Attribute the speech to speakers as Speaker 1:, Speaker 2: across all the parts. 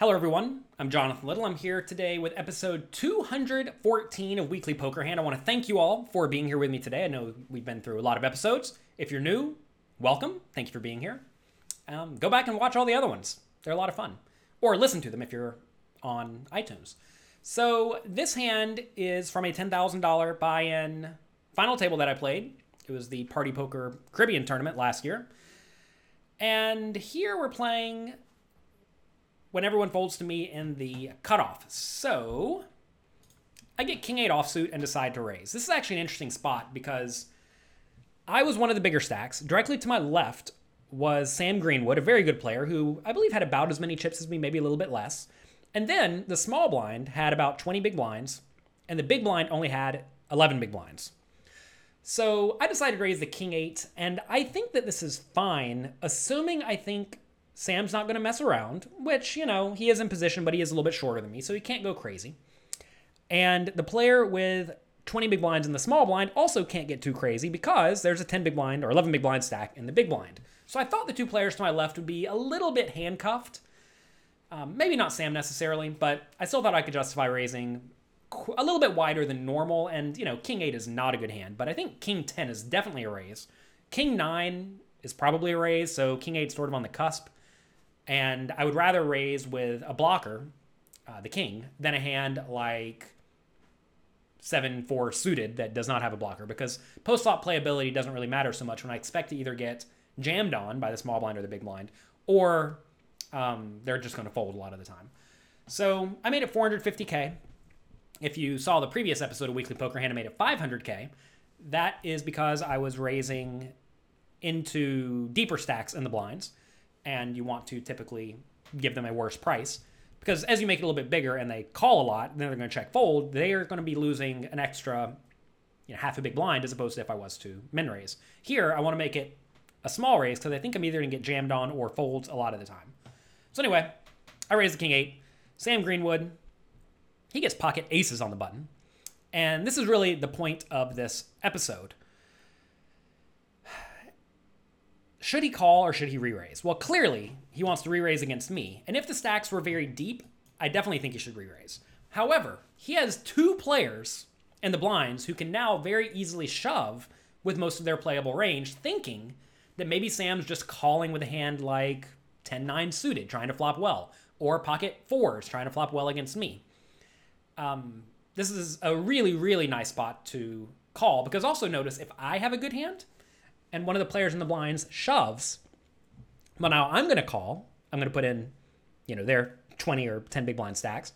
Speaker 1: Hello, everyone. I'm Jonathan Little. I'm here today with episode 214 of Weekly Poker Hand. I want to thank you all for being here with me today. I know we've been through a lot of episodes. If you're new, welcome. Thank you for being here. Um, go back and watch all the other ones, they're a lot of fun. Or listen to them if you're on iTunes. So, this hand is from a $10,000 buy in final table that I played. It was the Party Poker Caribbean tournament last year. And here we're playing when everyone folds to me in the cutoff. So I get king eight offsuit and decide to raise. This is actually an interesting spot because I was one of the bigger stacks. Directly to my left was Sam Greenwood, a very good player who I believe had about as many chips as me, maybe a little bit less. And then the small blind had about 20 big blinds, and the big blind only had 11 big blinds. So I decided to raise the king eight, and I think that this is fine, assuming I think Sam's not going to mess around, which, you know, he is in position, but he is a little bit shorter than me, so he can't go crazy. And the player with 20 big blinds in the small blind also can't get too crazy because there's a 10 big blind or 11 big blind stack in the big blind. So I thought the two players to my left would be a little bit handcuffed. Um, maybe not Sam necessarily, but I still thought I could justify raising a little bit wider than normal. And, you know, King 8 is not a good hand, but I think King 10 is definitely a raise. King 9 is probably a raise, so King 8 sort of on the cusp. And I would rather raise with a blocker, uh, the king, than a hand like 7 4 suited that does not have a blocker because post flop playability doesn't really matter so much when I expect to either get jammed on by the small blind or the big blind, or um, they're just going to fold a lot of the time. So I made it 450k. If you saw the previous episode of Weekly Poker Hand, I made it 500k. That is because I was raising into deeper stacks in the blinds and you want to typically give them a worse price. Because as you make it a little bit bigger and they call a lot, then they're going to check fold, they are going to be losing an extra you know, half a big blind as opposed to if I was to min raise. Here, I want to make it a small raise because I think I'm either going to get jammed on or folds a lot of the time. So anyway, I raise the king eight. Sam Greenwood, he gets pocket aces on the button. And this is really the point of this episode. Should he call or should he re-raise? Well, clearly he wants to re-raise against me. And if the stacks were very deep, I definitely think he should re-raise. However, he has two players in the blinds who can now very easily shove with most of their playable range, thinking that maybe Sam's just calling with a hand like 10-9 suited, trying to flop well, or pocket fours, trying to flop well against me. Um, this is a really, really nice spot to call because also notice if I have a good hand, and one of the players in the blinds shoves. Well, now I'm going to call. I'm going to put in, you know, their 20 or 10 big blind stacks.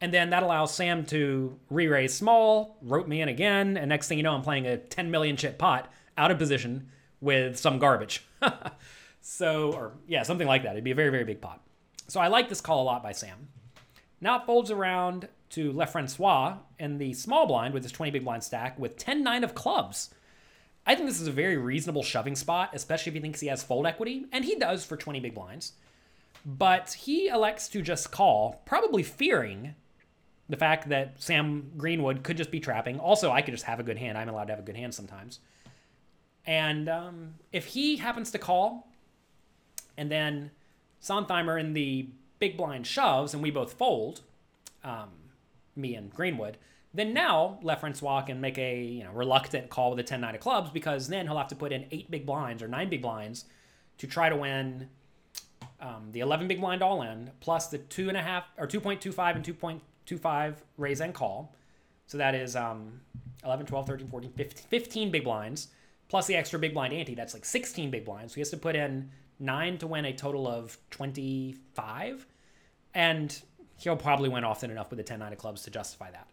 Speaker 1: And then that allows Sam to re raise small, rope me in again. And next thing you know, I'm playing a 10 million chip pot out of position with some garbage. so, or yeah, something like that. It'd be a very, very big pot. So I like this call a lot by Sam. Now it folds around to Le Francois in the small blind with his 20 big blind stack with 10 9 of clubs. I think this is a very reasonable shoving spot, especially if he thinks he has fold equity, and he does for 20 big blinds. But he elects to just call, probably fearing the fact that Sam Greenwood could just be trapping. Also, I could just have a good hand. I'm allowed to have a good hand sometimes. And um, if he happens to call, and then Sontheimer in the big blind shoves, and we both fold, um, me and Greenwood, then now Le Francois can make a you know reluctant call with a 10 9 of clubs because then he'll have to put in eight big blinds or nine big blinds to try to win um, the 11 big blind all in plus the two and a half or 2.25 and 2.25 raise and call. So that is um, 11, 12, 13, 14, 15, 15 big blinds plus the extra big blind ante. That's like 16 big blinds. So he has to put in nine to win a total of 25. And he'll probably win often enough with the 10 9 of clubs to justify that.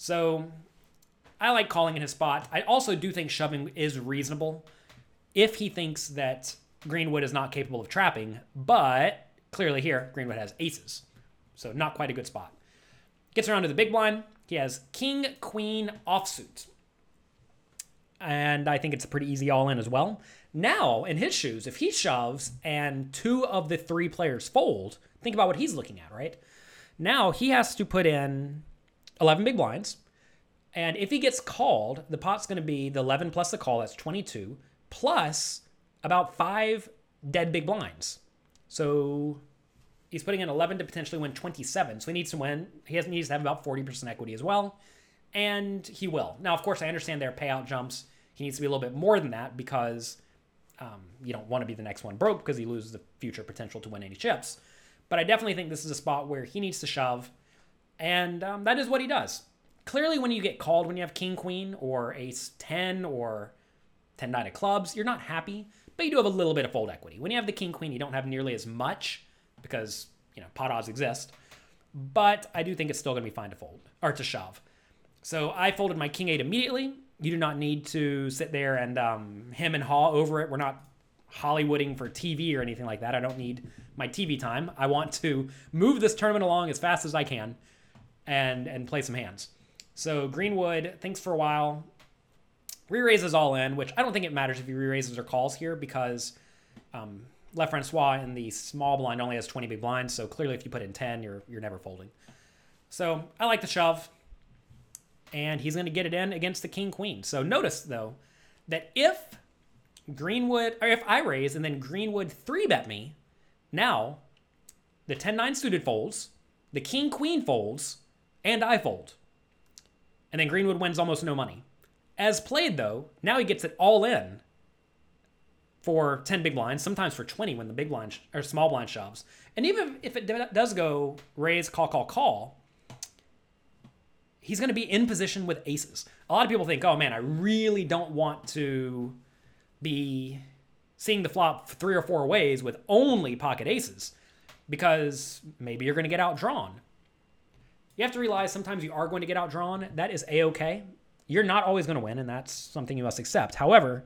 Speaker 1: So I like calling in his spot. I also do think shoving is reasonable if he thinks that Greenwood is not capable of trapping, but clearly here, Greenwood has aces. So not quite a good spot. Gets around to the big blind. He has king, queen, offsuit. And I think it's a pretty easy all in as well. Now, in his shoes, if he shoves and two of the three players fold, think about what he's looking at, right? Now he has to put in 11 big blinds. And if he gets called, the pot's going to be the 11 plus the call, that's 22, plus about five dead big blinds. So He's putting in 11 to potentially win 27. So he needs to win. He has, needs to have about 40% equity as well. And he will. Now, of course, I understand their payout jumps. He needs to be a little bit more than that because um, you don't want to be the next one broke because he loses the future potential to win any chips. But I definitely think this is a spot where he needs to shove. And um, that is what he does. Clearly, when you get called when you have king, queen, or ace 10, or 10 9 of clubs, you're not happy, but you do have a little bit of fold equity. When you have the king, queen, you don't have nearly as much because, you know, pot odds exist. But I do think it's still going to be fine to fold or to shove. So I folded my king 8 immediately. You do not need to sit there and um, him and haw over it. We're not Hollywooding for TV or anything like that. I don't need my TV time. I want to move this tournament along as fast as I can and and play some hands. So Greenwood thinks for a while, re-raises all in, which I don't think it matters if he re-raises or calls here because um, Le Francois in the small blind only has 20 big blinds, so clearly if you put in 10, you're you're never folding. So I like the shove, and he's going to get it in against the king queen. So notice though that if Greenwood or if I raise and then Greenwood three bet me, now the 10-9 suited folds, the king queen folds, and I fold. And then Greenwood wins almost no money. As played, though, now he gets it all in for 10 big blinds, sometimes for 20 when the big blind sh- or small blind shoves. And even if it d- does go raise, call, call, call, he's going to be in position with aces. A lot of people think, oh man, I really don't want to be seeing the flop three or four ways with only pocket aces because maybe you're going to get outdrawn. You have to realize sometimes you are going to get outdrawn. That is a okay you're not always going to win, and that's something you must accept. However,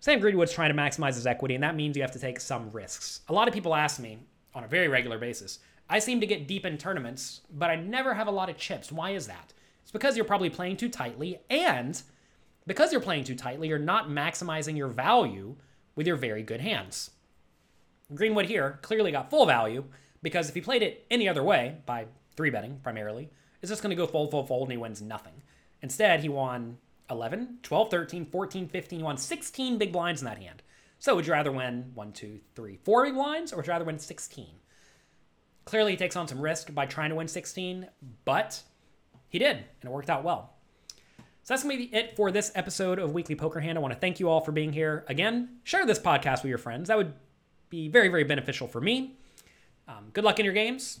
Speaker 1: Sam Greenwood's trying to maximize his equity, and that means you have to take some risks. A lot of people ask me on a very regular basis. I seem to get deep in tournaments, but I never have a lot of chips. Why is that? It's because you're probably playing too tightly, and because you're playing too tightly, you're not maximizing your value with your very good hands. Greenwood here clearly got full value because if he played it any other way, by three betting primarily, is just going to go fold, fold, fold, and he wins nothing. Instead, he won 11, 12, 13, 14, 15. He won 16 big blinds in that hand. So would you rather win one, two, three, four big blinds, or would you rather win 16? Clearly, he takes on some risk by trying to win 16, but he did, and it worked out well. So that's going to be it for this episode of Weekly Poker Hand. I want to thank you all for being here. Again, share this podcast with your friends. That would be very, very beneficial for me. Um, good luck in your games,